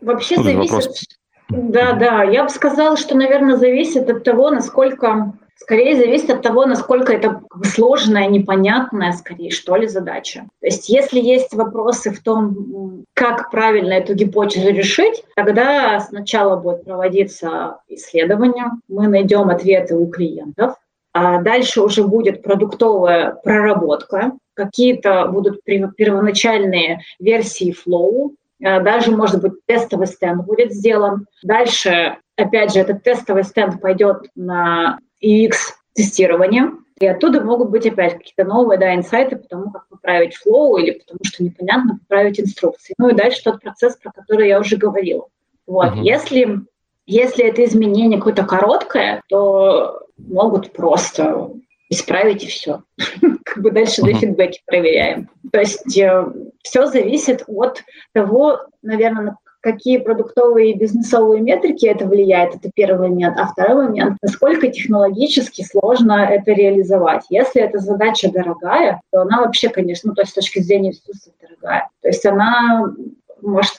Вообще Тут зависит... Вопрос... Да, да. Я бы сказала, что, наверное, зависит от того, насколько Скорее зависит от того, насколько это сложная, непонятная, скорее, что ли, задача. То есть если есть вопросы в том, как правильно эту гипотезу решить, тогда сначала будет проводиться исследование, мы найдем ответы у клиентов, а дальше уже будет продуктовая проработка, какие-то будут первоначальные версии флоу, а даже, может быть, тестовый стенд будет сделан. Дальше, опять же, этот тестовый стенд пойдет на UX-тестирование. И оттуда могут быть опять какие-то новые да, инсайты по тому, как поправить флоу или потому что непонятно поправить инструкции. Ну и дальше тот процесс, про который я уже говорила. Вот. Uh-huh. Если, если это изменение какое-то короткое, то могут просто исправить и все. как бы дальше uh-huh. фидбэки проверяем. То есть э, все зависит от того, наверное, какие продуктовые и бизнесовые метрики это влияет, это первый момент. А второй момент, насколько технологически сложно это реализовать. Если эта задача дорогая, то она вообще, конечно, ну, то есть с точки зрения ресурсов дорогая. То есть она может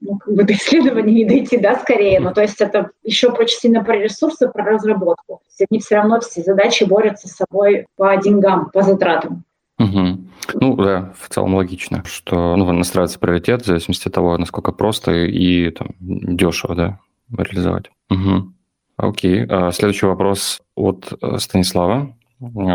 ну, как бы до исследования не дойти, да, скорее. Ну, то есть это еще очень сильно про ресурсы, про разработку. То они все равно все задачи борются с собой по деньгам, по затратам. Угу. Ну да, в целом логично, что ну, настраивается приоритет в зависимости от того, насколько просто и там, дешево да, реализовать. Угу. Окей. А следующий вопрос от э, Станислава.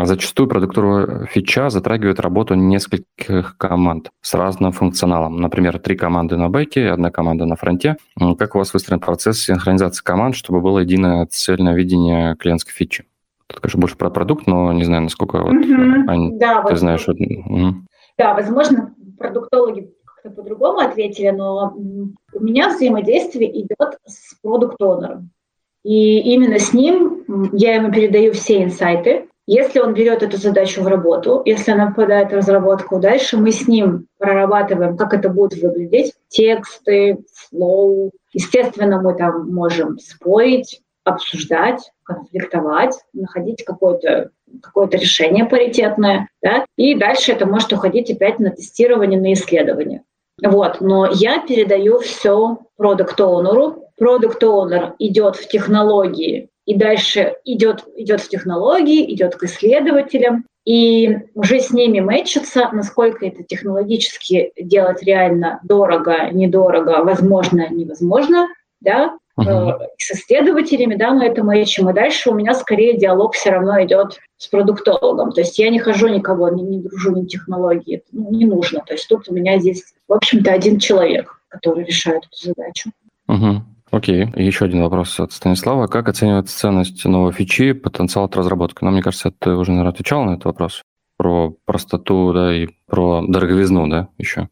Зачастую продуктовая фича затрагивает работу нескольких команд с разным функционалом. Например, три команды на бэке, одна команда на фронте. Как у вас выстроен процесс синхронизации команд, чтобы было единое цельное видение клиентской фичи? Тут, конечно, больше про продукт, но не знаю, насколько вот, mm-hmm. Ань, да, ты вот, знаешь. Вот, угу. Да, возможно, продуктологи как-то по-другому ответили, но у меня взаимодействие идет с продукт-онером. И именно с ним я ему передаю все инсайты. Если он берет эту задачу в работу, если она попадает в разработку, дальше мы с ним прорабатываем, как это будет выглядеть, тексты, флоу. Естественно, мы там можем спорить, обсуждать, конфликтовать, находить какое-то какое решение паритетное, да, и дальше это может уходить опять на тестирование, на исследование. Вот, но я передаю все продукт оунеру Продукт оунер идет в технологии и дальше идет, идет в технологии, идет к исследователям, и уже с ними мэчится, насколько это технологически делать реально дорого, недорого, возможно, невозможно, да, uh-huh. с исследователями, да, мы это мэчим, и дальше у меня скорее диалог все равно идет с продуктологом, то есть я не хожу никого, не, не дружу ни технологии, ну, не нужно, то есть тут у меня здесь, в общем-то, один человек, который решает эту задачу. Uh-huh. Окей. И еще один вопрос от Станислава. Как оценивается ценность новой фичи, потенциал от разработки? Ну, мне кажется, ты уже, наверное, отвечал на этот вопрос. Про простоту, да, и про дороговизну, да, еще.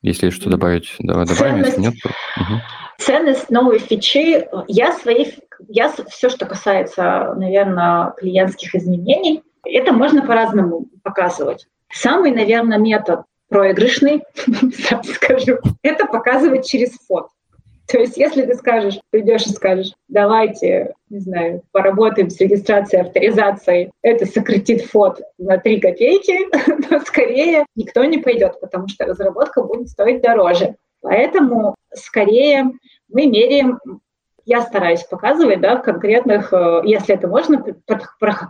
Если есть что добавить, давай добавим, ценность, если нет, то... Угу. Ценность новой фичи, я свои, я все, что касается, наверное, клиентских изменений, это можно по-разному показывать. Самый, наверное, метод проигрышный, скажу, это показывать через фото. То есть если ты скажешь, придешь и скажешь, давайте, не знаю, поработаем с регистрацией, авторизацией, это сократит фот на 3 копейки, то скорее никто не пойдет, потому что разработка будет стоить дороже. Поэтому скорее мы меряем я стараюсь показывать, да, конкретных, э, если это можно,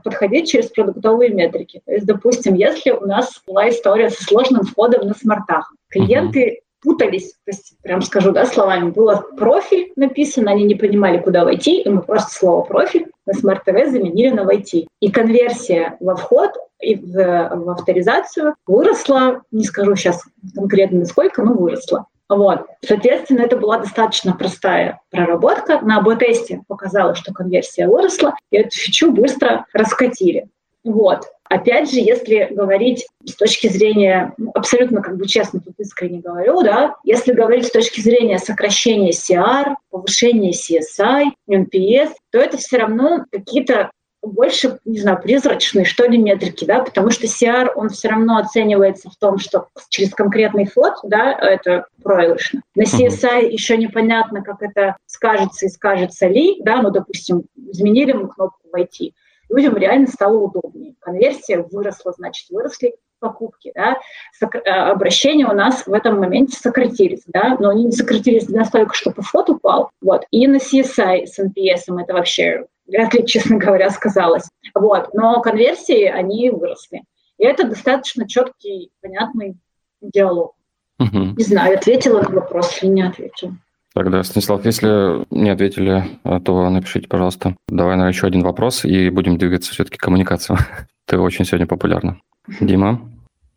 подходить через продуктовые метрики. То есть, допустим, если у нас была история со сложным входом на смартах, клиенты путались, то есть, прям скажу, да, словами, было профиль написано, они не понимали, куда войти, и мы просто слово профиль на Smart TV заменили на войти. И конверсия во вход и в, в авторизацию выросла, не скажу сейчас конкретно сколько, но выросла. Вот. Соответственно, это была достаточно простая проработка. На АБ-тесте показала, что конверсия выросла, и эту фичу быстро раскатили. Вот. Опять же, если говорить с точки зрения, ну, абсолютно как бы честно тут искренне говорю, да, если говорить с точки зрения сокращения CR, повышения CSI, NPS, то это все равно какие-то больше, не знаю, призрачные, что ли, метрики, да, потому что CR, он все равно оценивается в том, что через конкретный фот, да, это проигрышно. На CSI uh-huh. еще непонятно, как это скажется и скажется ли, да, ну, допустим, изменили мы кнопку «Войти», людям реально стало удобнее. Конверсия выросла, значит, выросли покупки, да, э, обращения у нас в этом моменте сократились, да, но они не сократились настолько, что по фото упал, вот, и на CSI с NPS это вообще вряд ли, честно говоря, сказалось, вот, но конверсии, они выросли. И это достаточно четкий, понятный диалог. Угу. Не знаю, ответила на вопрос или не ответила. Тогда, Станислав, если не ответили, а, то напишите, пожалуйста. Давай на еще один вопрос и будем двигаться все-таки к коммуникации. Ты очень сегодня популярна. Дима?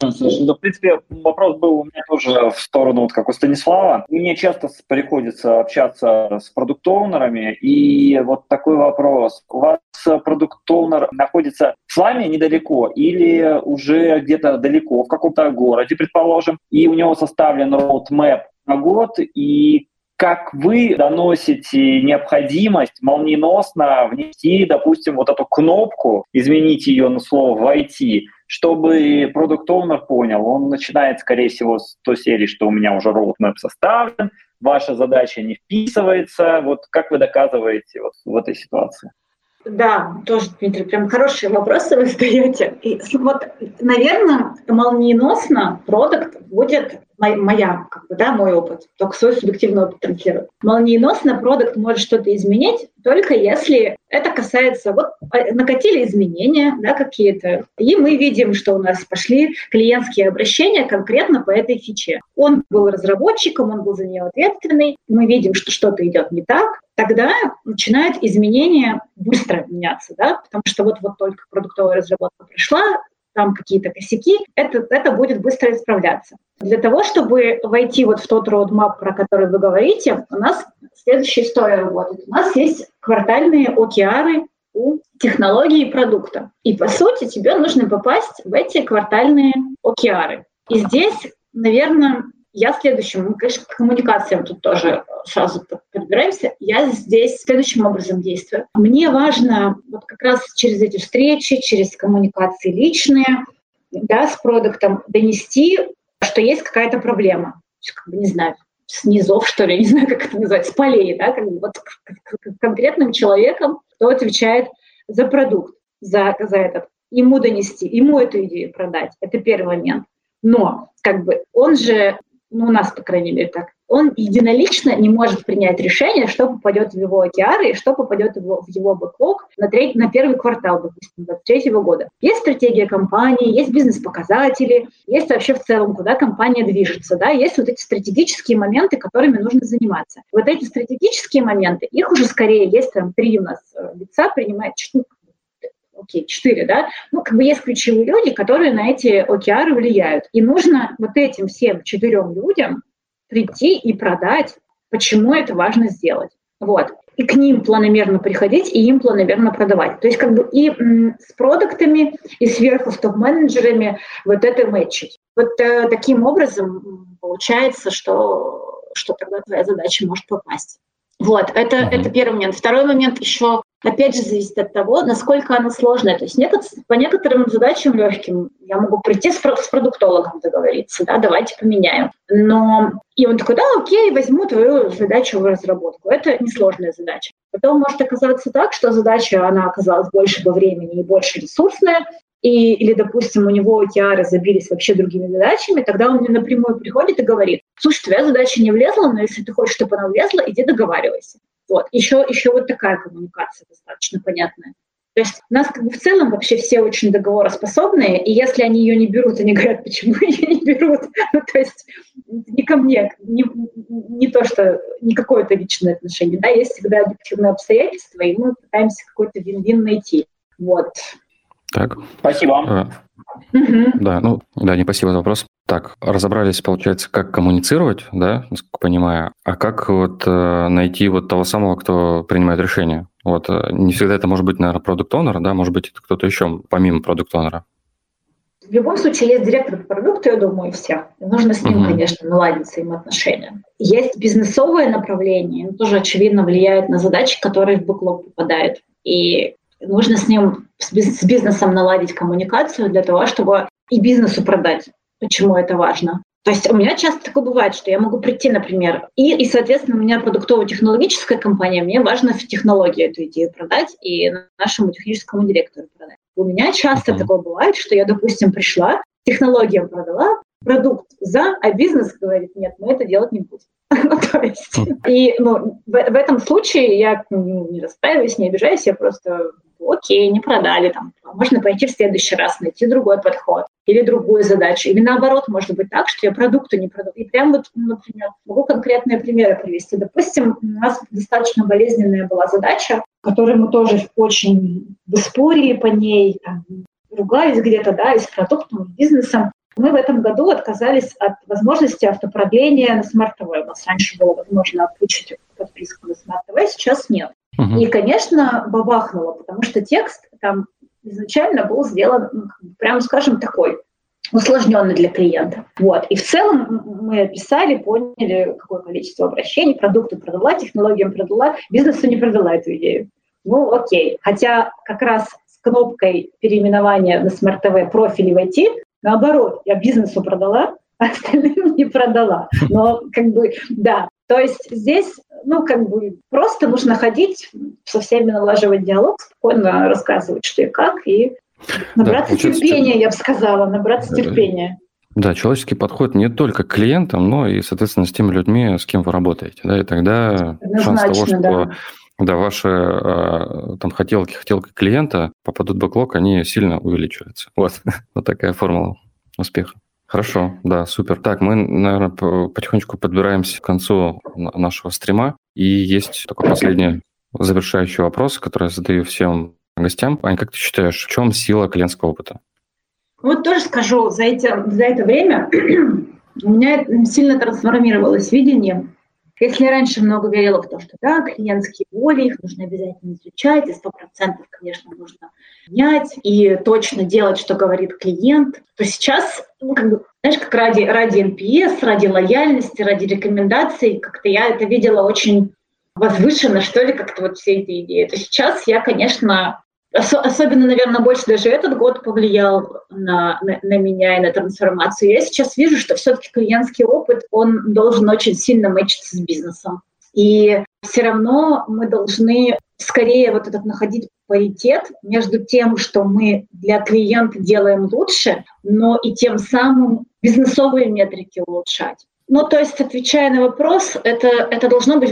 Да, в принципе, вопрос был у меня тоже в сторону, вот как у Станислава. Мне часто приходится общаться с продукт-оунерами, и вот такой вопрос. У вас продукт-оунер находится с вами недалеко или уже где-то далеко, в каком-то городе, предположим, и у него составлен roadmap на год, и как вы доносите необходимость молниеносно внести, допустим, вот эту кнопку, изменить ее на слово «войти», чтобы продукт оунер понял, он начинает, скорее всего, с той серии, что у меня уже roadmap составлен, ваша задача не вписывается. Вот как вы доказываете вот в этой ситуации? Да, тоже, Дмитрий, прям хорошие вопросы вы задаете. И, вот, наверное, молниеносно продукт будет моя, как бы, да, мой опыт, только свой субъективный опыт транслирую. Молниеносно продукт может что-то изменить, только если это касается, вот а, накатили изменения да, какие-то, и мы видим, что у нас пошли клиентские обращения конкретно по этой фиче. Он был разработчиком, он был за нее ответственный, мы видим, что что-то идет не так, тогда начинают изменения быстро меняться, да, потому что вот, вот только продуктовая разработка пришла, там какие-то косяки, это, это будет быстро исправляться. Для того, чтобы войти вот в тот roadmap, про который вы говорите, у нас следующая история работает. У нас есть квартальные OKR у технологии продукта. И, по сути, тебе нужно попасть в эти квартальные OKR. И здесь, наверное, я следующим, мы, конечно, к коммуникациям тут тоже сразу подбираемся. Я здесь следующим образом действую. Мне важно вот как раз через эти встречи, через коммуникации личные, да, с продуктом донести, что есть какая-то проблема. Как бы, не знаю, с низов, что ли, не знаю, как это называть, с полей, да, как бы вот конкретным человеком, кто отвечает за продукт, за, за этот, ему донести, ему эту идею продать. Это первый момент. Но как бы он же ну, у нас, по крайней мере, так, он единолично не может принять решение, что попадет в его океары и что попадет в его, в его бэклог на, треть, на первый квартал, допустим, 2023 года. Есть стратегия компании, есть бизнес-показатели, есть вообще в целом, куда компания движется, да, есть вот эти стратегические моменты, которыми нужно заниматься. Вот эти стратегические моменты, их уже скорее есть там три у нас э, лица, принимает, окей, четыре, да, ну, как бы есть ключевые люди, которые на эти океары влияют. И нужно вот этим всем четырем людям прийти и продать, почему это важно сделать. Вот. И к ним планомерно приходить, и им планомерно продавать. То есть как бы и м, с продуктами, и сверху с топ-менеджерами вот это мэтчить. Вот э, таким образом получается, что, что тогда твоя задача может попасть. Вот, это, это первый момент. Второй момент еще, опять же, зависит от того, насколько она сложная. То есть по некоторым задачам легким я могу прийти с, с продуктологом договориться, да, давайте поменяем. Но и он такой, да, окей, возьму твою задачу в разработку. Это несложная задача. Потом может оказаться так, что задача, она оказалась больше по времени и больше ресурсная, и, или, допустим, у него OKR забились вообще другими задачами, тогда он мне напрямую приходит и говорит, слушай, твоя задача не влезла, но если ты хочешь, чтобы она влезла, иди договаривайся. Вот. Еще, еще вот такая коммуникация достаточно понятная. То есть у нас как бы в целом вообще все очень договороспособные, и если они ее не берут, они говорят, почему ее не берут. Ну, то есть не ко мне, не, не то, что не какое-то личное отношение, да, есть всегда объективные обстоятельства, и мы пытаемся какой-то вин-вин найти. Вот. Так. Спасибо. А, угу. Да, ну, да, не спасибо за вопрос. Так, разобрались, получается, как коммуницировать, да, насколько понимаю, а как вот э, найти вот того самого, кто принимает решение? Вот, э, не всегда это может быть, наверное, продукт онер да, может быть, это кто-то еще, помимо продукт онера В любом случае есть директор продукта, я думаю, все. И нужно с ним, uh-huh. конечно, наладить взаимоотношения. Есть бизнесовое направление, оно тоже, очевидно, влияет на задачи, которые в бэклог попадают. И нужно с ним, с бизнесом наладить коммуникацию для того, чтобы и бизнесу продать, почему это важно. То есть у меня часто такое бывает, что я могу прийти, например, и, и соответственно, у меня продуктово-технологическая компания, мне важно в технологии эту идею продать и нашему техническому директору продать. У меня часто такое бывает, что я, допустим, пришла, технологиям продала, продукт за, а бизнес говорит, нет, мы это делать не будем. Ну, то есть, и ну, в, в этом случае я не расстраиваюсь, не обижаюсь, я просто окей, не продали, там, можно пойти в следующий раз, найти другой подход или другую задачу. Или наоборот, может быть так, что я продукты не продаю. И прям вот, например, могу конкретные примеры привести. Допустим, у нас достаточно болезненная была задача, которую мы тоже очень спорили по ней, там, ругались где-то, да, и с продуктом, и с бизнесом. Мы в этом году отказались от возможности автопродления на TV. У нас раньше было возможно отключить подписку на TV, сейчас нет. Угу. И, конечно, бабахнуло, потому что текст там изначально был сделан, ну, прямо скажем, такой усложненный для клиента. Вот. И в целом мы описали, поняли, какое количество обращений, продукты продала, технологиям продала, бизнесу не продала эту идею. Ну, окей. Хотя как раз с кнопкой переименования на TV профили войти, наоборот, я бизнесу продала, а остальным не продала. Но как бы, да, то есть здесь, ну, как бы просто нужно ходить, со всеми налаживать диалог, спокойно рассказывать, что и как, и набраться да, терпения, я бы сказала, набраться да, терпения. Да, человеческий подход не только к клиентам, но и, соответственно, с теми людьми, с кем вы работаете. Да, и тогда Однозначно, шанс того, что да. Да, ваши э, там хотелки, хотелки клиента попадут в бэклог, они сильно увеличиваются. Вот, вот такая формула успеха. Хорошо, да, супер. Так, мы, наверное, потихонечку подбираемся к концу нашего стрима. И есть такой последний завершающий вопрос, который я задаю всем гостям. Ань, как ты считаешь, в чем сила клиентского опыта? Вот тоже скажу, за, эти, за это время у меня сильно трансформировалось видение если раньше много верила в то, что да, клиентские боли, их нужно обязательно изучать, и сто процентов, конечно, нужно менять и точно делать, что говорит клиент, то сейчас, ну, как бы, знаешь, как ради, ради NPS, ради лояльности, ради рекомендаций, как-то я это видела очень возвышенно, что ли, как-то вот все эти идеи. То сейчас я, конечно, особенно, наверное, больше даже этот год повлиял на, на, на меня и на трансформацию. Я сейчас вижу, что все-таки клиентский опыт, он должен очень сильно мэчиться с бизнесом. И все равно мы должны скорее вот этот находить паритет между тем, что мы для клиента делаем лучше, но и тем самым бизнесовые метрики улучшать. Ну, то есть, отвечая на вопрос, это, это, должно, быть,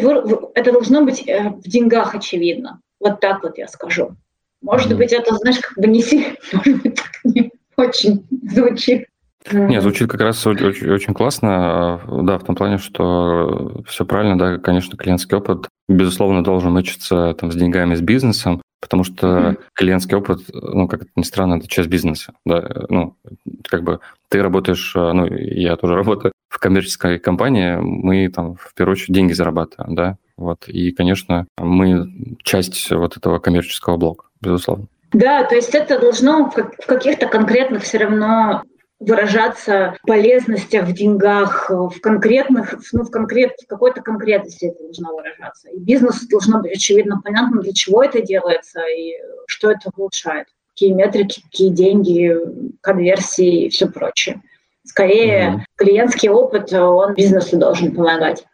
это должно быть э, в деньгах очевидно. Вот так вот я скажу. Может быть, это, знаешь, как бы не сильно, может быть, так не очень звучит. Не, звучит как раз очень, очень классно, да, в том плане, что все правильно, да, конечно, клиентский опыт, безусловно, должен мычиться там с деньгами, с бизнесом, потому что mm-hmm. клиентский опыт, ну, как это ни странно, это часть бизнеса, да, ну, как бы ты работаешь, ну, я тоже работаю в коммерческой компании, мы там в первую очередь деньги зарабатываем, да, вот, и, конечно, мы часть вот этого коммерческого блока, безусловно. Да, то есть это должно в каких-то конкретных все равно выражаться полезностях в деньгах, в конкретных, ну, в, конкрет, в какой-то конкретности это должно выражаться. И бизнесу должно быть очевидно понятно, для чего это делается и что это улучшает. Какие метрики, какие деньги, конверсии и все прочее. Скорее, угу. клиентский опыт, он бизнесу должен помогать.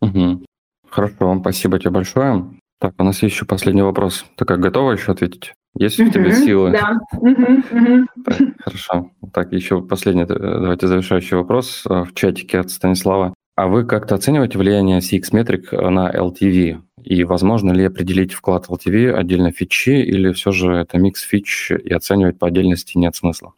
Угу. Хорошо, спасибо тебе большое. Так, у нас есть еще последний вопрос. Ты как готова еще ответить? Есть у тебя силы? Да. Так, хорошо. Так, еще последний, э, давайте завершающий вопрос э, в чатике от Станислава. А вы как-то оцениваете влияние CX Metric на LTV? И возможно ли определить вклад LTV отдельно фичи, или все же это микс фич и оценивать по отдельности нет смысла?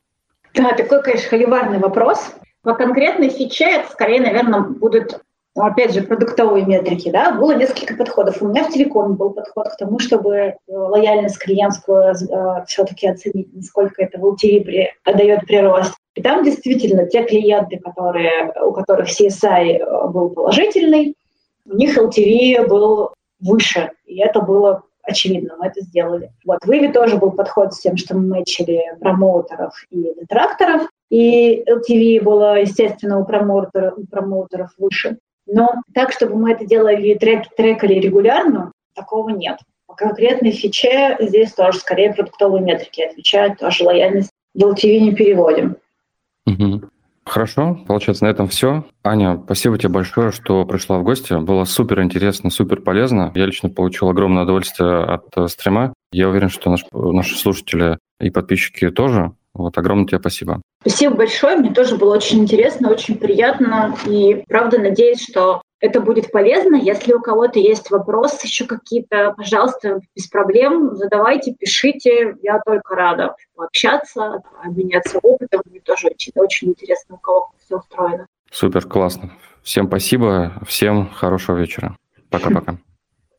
Да, такой, конечно, холиварный вопрос. По конкретной фиче это скорее, наверное, будут опять же, продуктовые метрики, да, было несколько подходов. У меня в телекоме был подход к тому, чтобы э, лояльность клиентскую э, все-таки оценить, насколько это в LTV дает прирост. И там действительно те клиенты, которые, у которых CSI э, был положительный, у них LTV был выше, и это было очевидно, мы это сделали. Вот в Иви тоже был подход с тем, что мы мэчили промоутеров и детракторов, и LTV было, естественно, у промоутеров, у промоутеров выше. Но так, чтобы мы это делали трек, трекали регулярно, такого нет. По конкретной фиче здесь тоже скорее продуктовые метрики отвечают, тоже лояльность в LTV не переводим. Угу. Хорошо, получается, на этом все. Аня, спасибо тебе большое, что пришла в гости. Было супер интересно, супер полезно. Я лично получил огромное удовольствие от э, стрима. Я уверен, что наш, наши слушатели и подписчики тоже. Вот, огромное тебе спасибо. Спасибо большое. Мне тоже было очень интересно, очень приятно. И правда надеюсь, что это будет полезно. Если у кого-то есть вопросы еще какие-то, пожалуйста, без проблем, задавайте, пишите. Я только рада пообщаться, обменяться опытом. Мне тоже очень, очень интересно, у кого все устроено. Супер, классно. Всем спасибо, всем хорошего вечера. Пока-пока.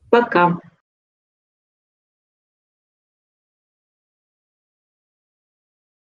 Пока. -пока. Пока.